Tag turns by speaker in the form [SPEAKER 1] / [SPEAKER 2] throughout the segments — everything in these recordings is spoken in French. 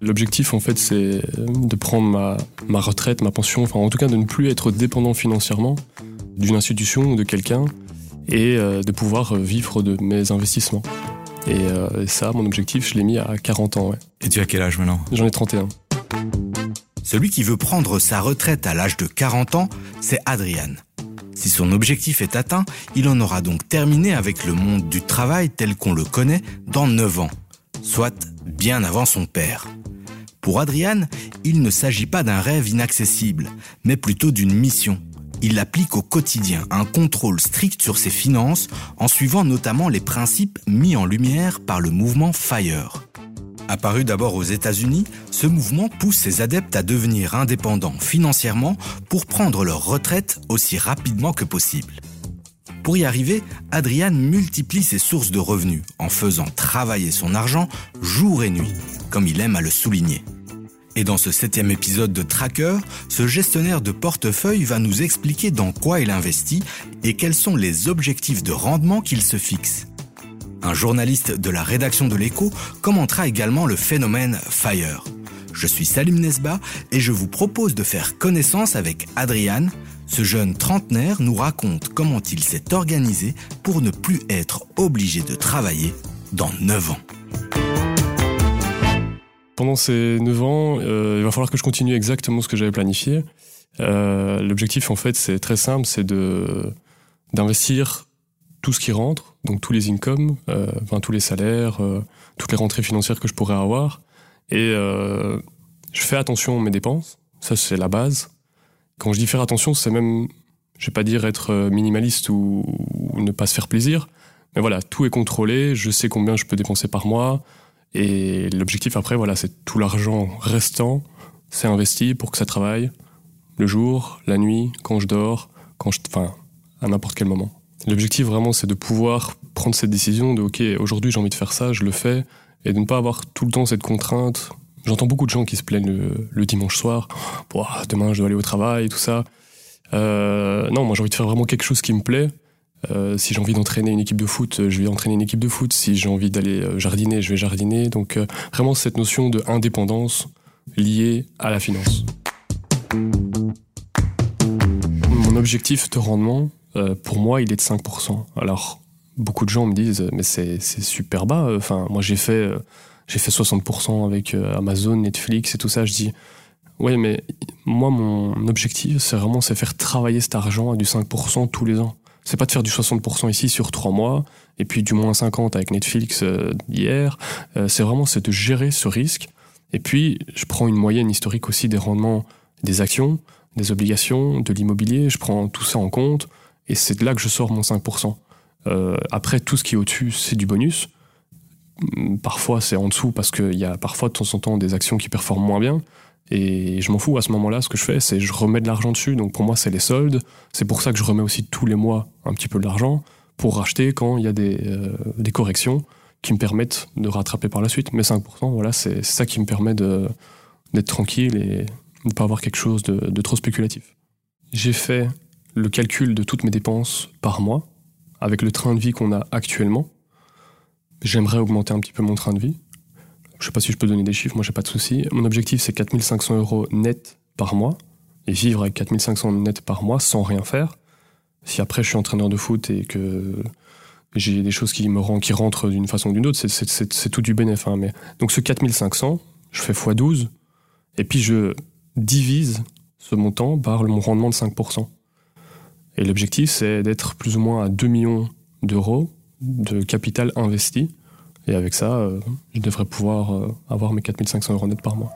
[SPEAKER 1] L'objectif, en fait, c'est de prendre ma, ma retraite, ma pension, enfin, en tout cas, de ne plus être dépendant financièrement d'une institution ou de quelqu'un et euh, de pouvoir vivre de mes investissements. Euh, et ça, mon objectif, je l'ai mis à 40 ans. Ouais.
[SPEAKER 2] Et tu as quel âge maintenant?
[SPEAKER 1] J'en ai 31.
[SPEAKER 2] Celui qui veut prendre sa retraite à l'âge de 40 ans, c'est Adrian. Si son objectif est atteint, il en aura donc terminé avec le monde du travail tel qu'on le connaît dans 9 ans, soit bien avant son père. Pour Adrian, il ne s'agit pas d'un rêve inaccessible, mais plutôt d'une mission. Il applique au quotidien un contrôle strict sur ses finances en suivant notamment les principes mis en lumière par le mouvement FIRE. Apparu d'abord aux États-Unis, ce mouvement pousse ses adeptes à devenir indépendants financièrement pour prendre leur retraite aussi rapidement que possible. Pour y arriver, Adrian multiplie ses sources de revenus en faisant travailler son argent jour et nuit, comme il aime à le souligner. Et dans ce septième épisode de Tracker, ce gestionnaire de portefeuille va nous expliquer dans quoi il investit et quels sont les objectifs de rendement qu'il se fixe. Un journaliste de la rédaction de l'écho commentera également le phénomène FIRE. Je suis Salim Nesba et je vous propose de faire connaissance avec Adrian. Ce jeune trentenaire nous raconte comment il s'est organisé pour ne plus être obligé de travailler dans 9 ans.
[SPEAKER 1] Pendant ces 9 ans, euh, il va falloir que je continue exactement ce que j'avais planifié. Euh, L'objectif, en fait, c'est très simple, c'est d'investir tout ce qui rentre, donc tous les incomes, euh, enfin tous les salaires, toutes les rentrées financières que je pourrais avoir. Et je fais attention à mes dépenses, ça c'est la base. Quand je dis faire attention, c'est même, je vais pas dire être minimaliste ou, ou, ne pas se faire plaisir, mais voilà, tout est contrôlé, je sais combien je peux dépenser par mois, et l'objectif après, voilà, c'est tout l'argent restant, c'est investi pour que ça travaille le jour, la nuit, quand je dors, quand je, enfin, à n'importe quel moment. L'objectif vraiment, c'est de pouvoir prendre cette décision de OK, aujourd'hui j'ai envie de faire ça, je le fais, et de ne pas avoir tout le temps cette contrainte. J'entends beaucoup de gens qui se plaignent le, dimanche soir, demain je dois aller au travail, tout ça. Euh, non, moi j'ai envie de faire vraiment quelque chose qui me plaît. Euh, si j'ai envie d'entraîner une équipe de foot, je vais entraîner une équipe de foot. Si j'ai envie d'aller euh, jardiner, je vais jardiner. Donc euh, vraiment cette notion de indépendance liée à la finance. Mon objectif de rendement, euh, pour moi, il est de 5%. Alors, beaucoup de gens me disent, mais c'est super bas. Enfin, moi, j'ai fait, euh, j'ai fait 60% avec euh, Amazon, Netflix et tout ça. Je dis, ouais, mais moi, mon objectif, c'est vraiment c'est faire travailler cet argent à du 5% tous les ans. C'est pas de faire du 60% ici sur trois mois et puis du moins 50 avec Netflix hier. c'est vraiment c'est de gérer ce risque. Et puis, je prends une moyenne historique aussi des rendements des actions, des obligations, de l'immobilier. Je prends tout ça en compte. Et c'est de là que je sors mon 5%. Euh, après, tout ce qui est au-dessus, c'est du bonus. Parfois, c'est en dessous parce qu'il y a parfois de temps en temps des actions qui performent moins bien. Et je m'en fous à ce moment-là. Ce que je fais, c'est je remets de l'argent dessus. Donc pour moi, c'est les soldes. C'est pour ça que je remets aussi tous les mois un petit peu de l'argent pour racheter quand il y a des, euh, des corrections qui me permettent de rattraper par la suite. Mais 5%, voilà, c'est ça qui me permet d'être tranquille et de ne pas avoir quelque chose de trop spéculatif. J'ai fait le calcul de toutes mes dépenses par mois, avec le train de vie qu'on a actuellement. J'aimerais augmenter un petit peu mon train de vie. Je sais pas si je peux donner des chiffres, moi j'ai pas de souci. Mon objectif c'est 4500 euros net par mois, et vivre avec 4500 net par mois sans rien faire. Si après je suis entraîneur de foot et que j'ai des choses qui me rentrent d'une façon ou d'une autre, c'est tout du bénéfice. Hein. Donc ce 4500, je fais x12, et puis je divise ce montant par mon rendement de 5%. Et l'objectif, c'est d'être plus ou moins à 2 millions d'euros de capital investi. Et avec ça, euh, je devrais pouvoir euh, avoir mes 4500 euros net par mois.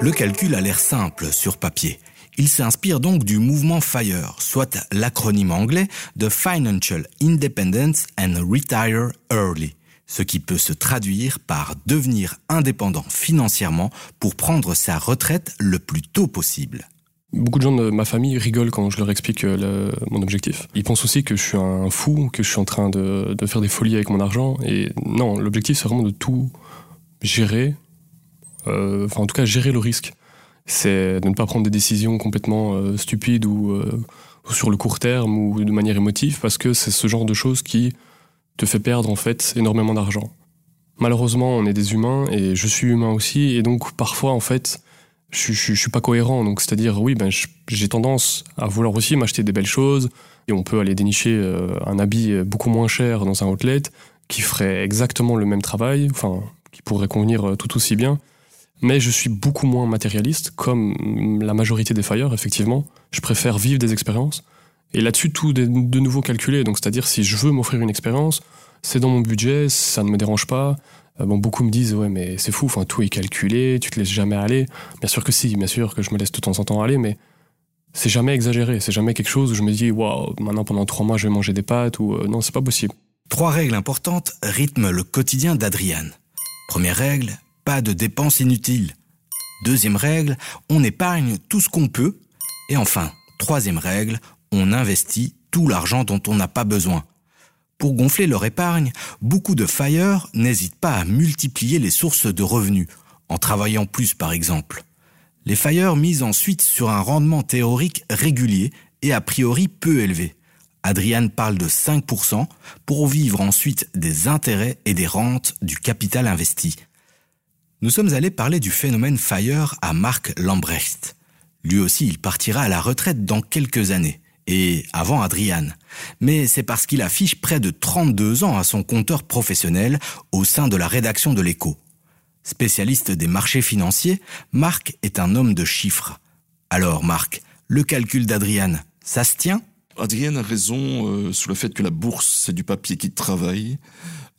[SPEAKER 2] Le calcul a l'air simple sur papier. Il s'inspire donc du mouvement FIRE, soit l'acronyme anglais de Financial Independence and Retire Early ce qui peut se traduire par devenir indépendant financièrement pour prendre sa retraite le plus tôt possible.
[SPEAKER 1] Beaucoup de gens de ma famille rigolent quand je leur explique euh, mon objectif. Ils pensent aussi que je suis un fou, que je suis en train de, faire des folies avec mon argent. Et non, l'objectif c'est vraiment de tout gérer, euh, enfin en tout cas gérer le risque. C'est de ne pas prendre des décisions complètement euh, stupides ou, ou, sur le court terme ou de manière émotive, parce que c'est ce genre de choses qui te fait perdre en fait énormément d'argent. Malheureusement, on est des humains et je suis humain aussi, et donc parfois en fait, je, je, suis pas cohérent. Donc c'est-à-dire, oui, ben j'ai tendance à vouloir aussi m'acheter des belles choses, et on peut aller dénicher euh, un habit beaucoup moins cher dans un outlet qui ferait exactement le même travail, enfin qui pourrait convenir tout aussi bien. Mais je suis beaucoup moins matérialiste, comme la majorité des fires, effectivement. Je préfère vivre des expériences. Et là-dessus, tout est de nouveau calculé. Donc, c'est-à-dire, si je veux m'offrir une expérience, c'est dans mon budget, ça ne me dérange pas. Euh, bon, beaucoup me disent, ouais, mais c'est fou, tout est calculé, tu te laisses jamais aller. Bien sûr que si, bien sûr que je me laisse de temps en temps aller, mais c'est jamais exagéré. C'est jamais quelque chose où je me dis, waouh, maintenant pendant trois mois, je vais manger des pâtes ou euh, non, c'est pas possible.
[SPEAKER 2] Trois règles importantes rythment le quotidien d'Adriane. Première règle, pas de dépenses inutiles. Deuxième règle, on épargne tout ce qu'on peut. Et enfin, troisième règle, on investit tout l'argent dont on n'a pas besoin. Pour gonfler leur épargne, beaucoup de fire n'hésitent pas à multiplier les sources de revenus, en travaillant plus par exemple. Les fire misent ensuite sur un rendement théorique régulier et a priori peu élevé. Adriane parle de 5% pour vivre ensuite des intérêts et des rentes du capital investi. Nous sommes allés parler du phénomène FIRE à Marc Lambrecht. Lui aussi, il partira à la retraite dans quelques années et avant Adriane. Mais c'est parce qu'il affiche près de 32 ans à son compteur professionnel au sein de la rédaction de l'écho. Spécialiste des marchés financiers, Marc est un homme de chiffres. Alors Marc, le calcul d'Adriane, ça se tient?
[SPEAKER 3] Adrienne a raison euh, sur le fait que la bourse, c'est du papier qui travaille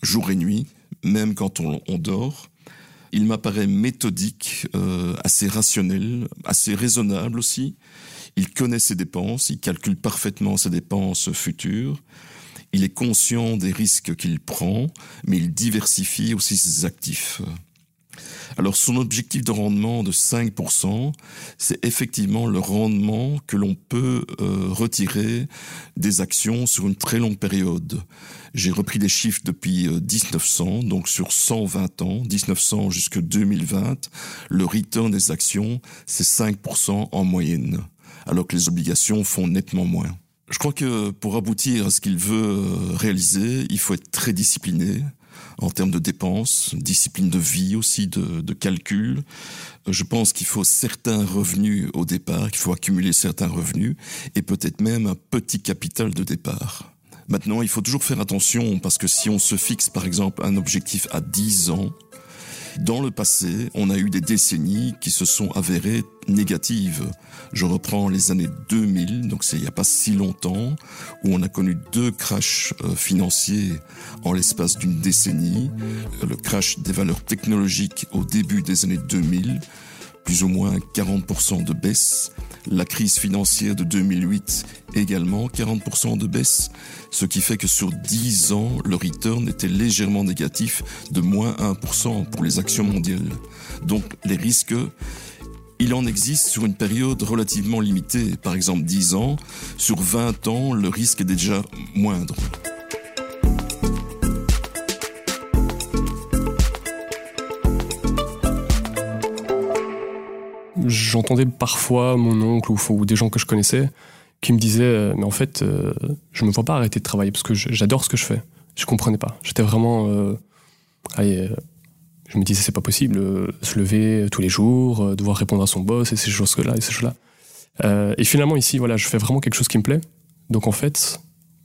[SPEAKER 3] jour et nuit, même quand on, dort. Il m'apparaît méthodique, euh, assez rationnel, assez raisonnable aussi. Il connaît ses dépenses, il calcule parfaitement ses dépenses futures. Il est conscient des risques qu'il prend, mais il diversifie aussi ses actifs. Alors son objectif de rendement de 5%, c'est effectivement le rendement que l'on peut euh, retirer des actions sur une très longue période. J'ai repris des chiffres depuis 1900, euh, donc sur 120 ans, 1900 jusqu'à 2020, le return des actions, c'est 5% en moyenne, alors que les obligations font nettement moins. Je crois que pour aboutir à ce qu'il veut euh, réaliser, il faut être très discipliné, en termes de dépenses, discipline de vie aussi, de, calcul. Euh, je pense qu'il faut certains revenus au départ, qu'il faut accumuler certains revenus et peut-être même un petit capital de départ. Maintenant, il faut toujours faire attention parce que si on se fixe par exemple un objectif à 10 ans, dans le passé, on a eu des décennies qui se sont avérées négatives. Je reprends les années 2000, donc c'est il n'y a pas si longtemps, où on a connu deux crashs euh, financiers en l'espace d'une décennie. Le crash des valeurs technologiques au début des années 2000, plus ou moins 40% de baisse. La crise financière de 2008 également 40% de baisse, ce qui fait que sur 10 ans, le return était légèrement négatif de moins 1% pour les actions mondiales. Donc les risques, il en existe sur une période relativement limitée, par exemple 10 ans. Sur 20 ans, le risque est déjà moindre.
[SPEAKER 1] J'entendais parfois mon oncle ou, des gens que je connaissais qui me disaient euh, mais en fait euh, je me vois pas arrêter de travailler parce que j'adore ce que je fais. Je comprenais pas. J'étais vraiment euh, je me disais c'est pas possible se lever tous les jours devoir répondre à son boss et ces choses là et ces choses là et finalement ici voilà je fais vraiment quelque chose qui me plaît. Donc en fait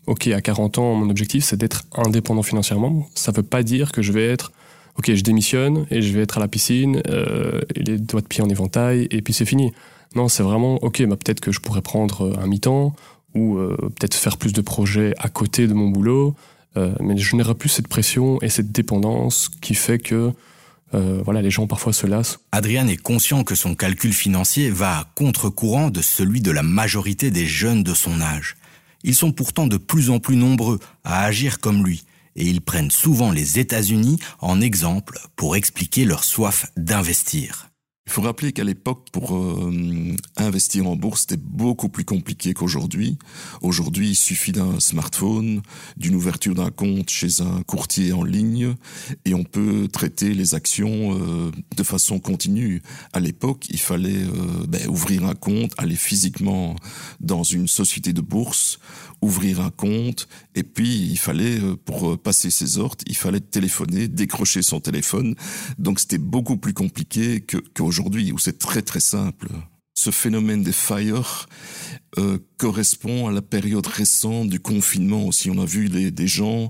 [SPEAKER 1] ok à 40 ans mon objectif c'est d'être indépendant financièrement. Ça veut pas dire que je vais être ok, je démissionne et je vais être à la piscine, euh, les doigts de pied en éventail, et puis c'est fini. Non, c'est vraiment, ok, bah, peut-être que je pourrais prendre un mi-temps, ou euh, peut-être faire plus de projets à côté de mon boulot, euh, mais je n'aurai plus cette pression et cette dépendance qui fait que euh, voilà, les gens parfois se lassent.
[SPEAKER 2] Adrien est conscient que son calcul financier va à contre-courant de celui de la majorité des jeunes de son âge. Ils sont pourtant de plus en plus nombreux à agir comme lui et ils prennent souvent les États-Unis en exemple pour expliquer leur soif d'investir.
[SPEAKER 3] Il faut rappeler qu'à l'époque, pour euh, investir en bourse, c'était beaucoup plus compliqué qu'aujourd'hui. Aujourd'hui, il suffit d'un smartphone, d'une ouverture d'un compte chez un courtier en ligne, et on peut traiter les actions euh, de façon continue. À l'époque, il fallait euh, ben, ouvrir un compte, aller physiquement dans une société de bourse, un compte, et puis il fallait, pour passer ses ordres, il fallait téléphoner, décrocher son téléphone. Donc c'était beaucoup plus compliqué qu'aujourd'hui aujourd'hui où c'est très très simple. Ce phénomène des fires euh, correspond à la période récente du confinement aussi. On a vu des gens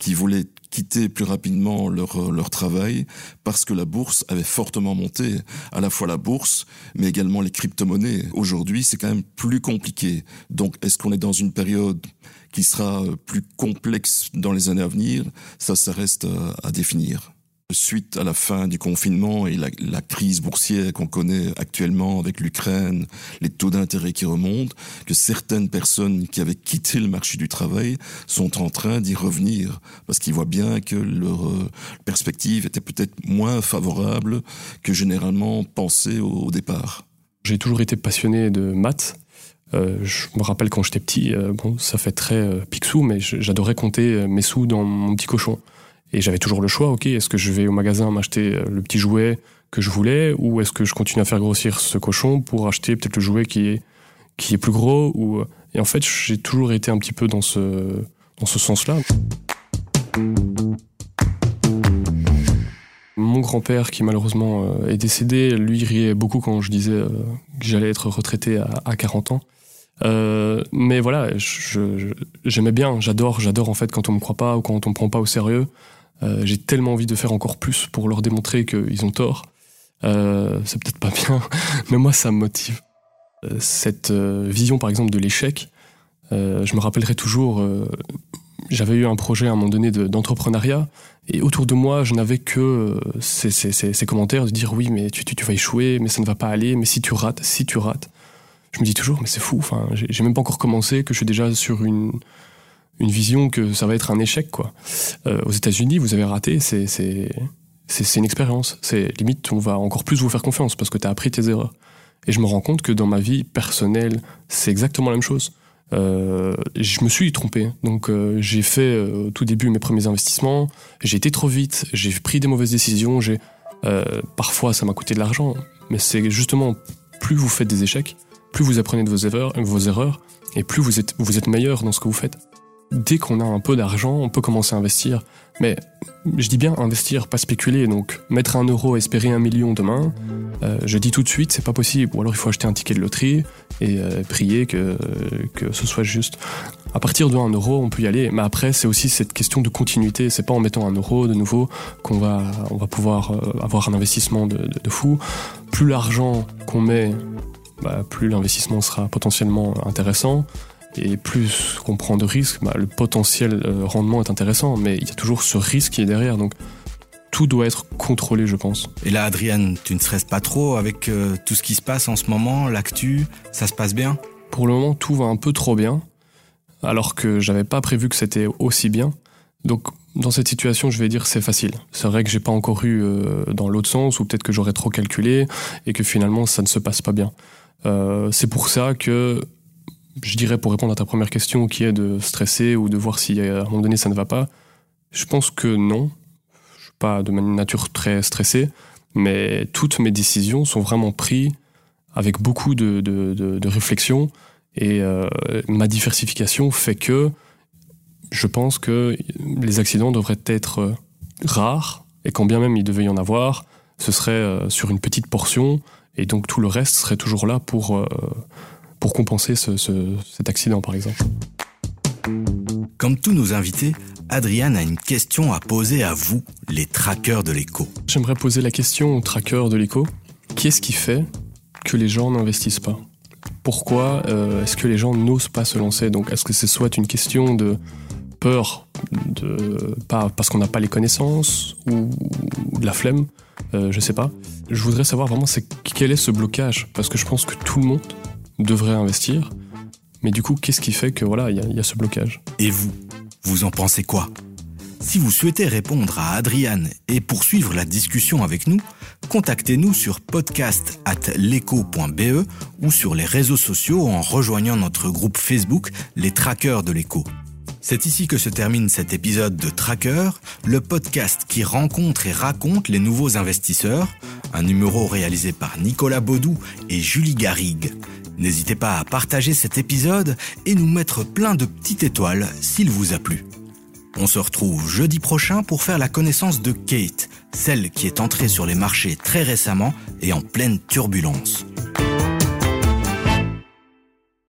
[SPEAKER 3] qui voulaient quitter plus rapidement leur, euh, leur travail parce que la bourse avait fortement monté. À la fois la bourse, mais également les crypto-monnaies. Aujourd'hui, c'est quand même plus compliqué. Donc, est-ce qu'on est dans une période qui sera euh, plus complexe dans les années à venir? Ça, ça reste à définir suite à la fin du confinement et la, crise boursière qu'on connaît actuellement avec l'Ukraine, les taux d'intérêt qui remontent, que certaines personnes qui avaient quitté le marché du travail sont en train d'y revenir parce qu'ils voient bien que leur euh, perspective était peut-être moins favorable que généralement pensé au, départ.
[SPEAKER 1] J'ai toujours été passionné de maths. Euh, je me rappelle quand j'étais petit, euh, bon, ça fait très pixou, mais j'adorais compter mes sous dans mon petit cochon. Et j'avais toujours le choix, ok, est-ce que je vais au magasin m'acheter euh, le petit jouet que je voulais, ou est-ce que je continue à faire grossir ce cochon pour acheter peut-être le jouet qui est, qui est plus gros. Euh, et en fait, j'ai toujours été un petit peu dans ce, dans ce sens-là. Mon grand-père, qui malheureusement euh, est décédé, lui riait beaucoup quand je disais que j'allais être retraité à 40 ans. mais voilà, j'aimais bien, j'adore, j'adore en fait quand on me croit pas ou quand on me prend pas au sérieux. Euh, j'ai tellement envie de faire encore plus pour leur démontrer qu'ils ont tort. Euh, c'est peut-être pas bien, mais moi ça me motive. Euh, cette vision par exemple de l'échec, je me rappellerai toujours, j'avais eu un projet à un moment donné d'entrepreneuriat, et autour de moi, je n'avais que ces, commentaires de dire oui, mais tu, tu, tu, vas échouer, mais ça ne va pas aller, mais si tu rates, si tu rates. Je me dis toujours, mais c'est fou, enfin, j'ai même pas encore commencé, que je suis déjà sur une, une vision que ça va être un échec quoi. Euh, aux États-Unis, vous avez raté, c'est une expérience. C'est limite on va encore plus vous faire confiance parce que tu as appris tes erreurs. Et je me rends compte que dans ma vie personnelle, c'est exactement la même chose. Euh, je me suis trompé. Donc euh, j'ai fait au tout début mes premiers investissements, j'ai été trop vite, j'ai pris des mauvaises décisions, j'ai parfois ça m'a coûté de l'argent, mais c'est justement plus vous faites des échecs, plus vous apprenez de vos erreurs, vos erreurs et plus vous êtes vous êtes meilleur dans ce que vous faites dès qu'on a un peu d'argent, on peut commencer à investir. Mais je dis bien investir, pas spéculer. Donc mettre un euro, espérer un million demain, euh, je dis tout de suite, c'est pas possible. Ou alors il faut acheter un ticket de loterie et euh, prier que, que ce soit juste. À partir de 1 euro, on peut y aller. Mais après, c'est aussi cette question de continuité. C'est pas en mettant un euro de nouveau qu'on va, on va pouvoir euh, avoir un investissement de, de, fou. Plus l'argent qu'on met, bah, plus l'investissement sera potentiellement intéressant. Et plus on prend de risques, bah, le potentiel euh, rendement est intéressant, mais il y a toujours ce risque qui est derrière. Donc tout doit être contrôlé, je pense.
[SPEAKER 2] Et là, Adriane, tu ne stresses pas trop avec euh, tout ce qui se passe en ce moment, l'actu, ça se passe bien?
[SPEAKER 1] Pour le moment, tout va un peu trop bien, alors que j'avais pas prévu que c'était aussi bien. Donc dans cette situation, je vais dire c'est facile. C'est vrai que j'ai pas encore eu euh, dans l'autre sens, ou peut-être que j'aurais trop calculé et que finalement ça ne se passe pas bien. Euh, c'est pour ça que je dirais pour répondre à ta première question qui est de stresser ou de voir si à un moment donné ça ne va pas, je pense que non. Je suis pas de nature très stressée, mais toutes mes décisions sont vraiment prises avec beaucoup de, de, réflexion et euh, ma diversification fait que je pense que les accidents devraient être rares et quand bien même il devait y en avoir, ce serait euh, sur une petite portion et donc tout le reste serait toujours là pour euh, pour compenser cet accident, par exemple.
[SPEAKER 2] Comme tous nos invités, Adriane a une question à poser à vous, les trackers de l'écho.
[SPEAKER 1] J'aimerais poser la question aux trackers de l'écho. Qu'est-ce qui fait que les gens n'investissent pas? Pourquoi euh, est-ce que les gens n'osent pas se lancer? Donc, est-ce que c'est soit une question de peur, de, pas parce qu'on n'a pas les connaissances, ou, de la flemme? Euh, Je sais pas. Je voudrais savoir vraiment c'est quel est ce blocage, parce que je pense que tout le monde devrait investir. Mais du coup, qu'est-ce qui fait que voilà, il y, a ce blocage?
[SPEAKER 2] Et vous, vous en pensez quoi? Si vous souhaitez répondre à Adriane et poursuivre la discussion avec nous, contactez-nous sur podcast ou sur les réseaux sociaux en rejoignant notre groupe Facebook Les Trackers de l'écho. C'est ici que se termine cet épisode de Tracker, le podcast qui rencontre et raconte les nouveaux investisseurs, un numéro réalisé par Nicolas Baudou et Julie Garrigue. N'hésitez pas à partager cet épisode et nous mettre plein de petites étoiles s'il vous a plu. On se retrouve jeudi prochain pour faire la connaissance de Kate, celle qui est entrée sur les marchés très récemment et en pleine turbulence.